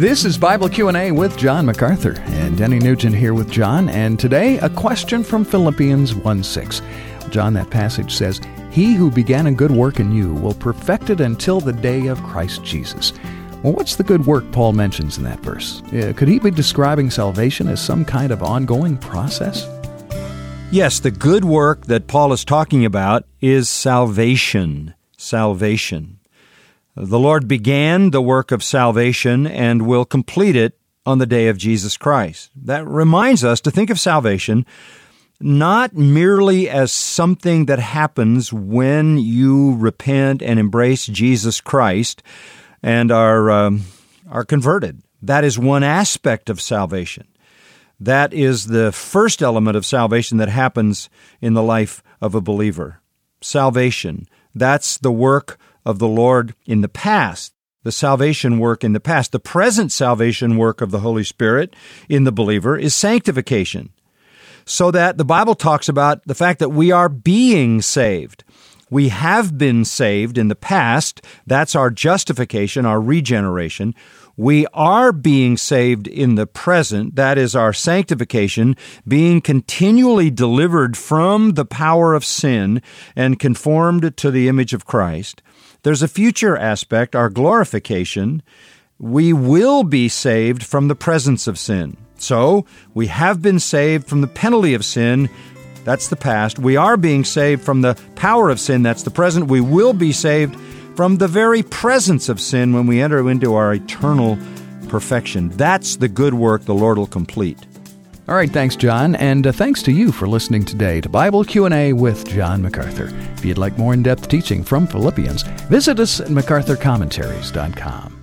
This is Bible Q&A with John MacArthur and Denny Nugent here with John and today a question from Philippians 1:6. John that passage says, "He who began a good work in you will perfect it until the day of Christ Jesus." Well, what's the good work Paul mentions in that verse? Uh, could he be describing salvation as some kind of ongoing process? Yes, the good work that Paul is talking about is salvation. Salvation. The Lord began the work of salvation and will complete it on the day of Jesus Christ. That reminds us to think of salvation not merely as something that happens when you repent and embrace Jesus Christ and are, um, are converted. That is one aspect of salvation. That is the first element of salvation that happens in the life of a believer. Salvation. That's the work of the Lord in the past, the salvation work in the past. The present salvation work of the Holy Spirit in the believer is sanctification. So that the Bible talks about the fact that we are being saved. We have been saved in the past. That's our justification, our regeneration. We are being saved in the present. That is our sanctification, being continually delivered from the power of sin and conformed to the image of Christ. There's a future aspect, our glorification. We will be saved from the presence of sin. So, we have been saved from the penalty of sin. That's the past. We are being saved from the power of sin. That's the present. We will be saved from the very presence of sin when we enter into our eternal perfection. That's the good work the Lord will complete. All right, thanks, John, and uh, thanks to you for listening today to Bible Q&A with John MacArthur. If you'd like more in-depth teaching from Philippians, visit us at macarthurcommentaries.com.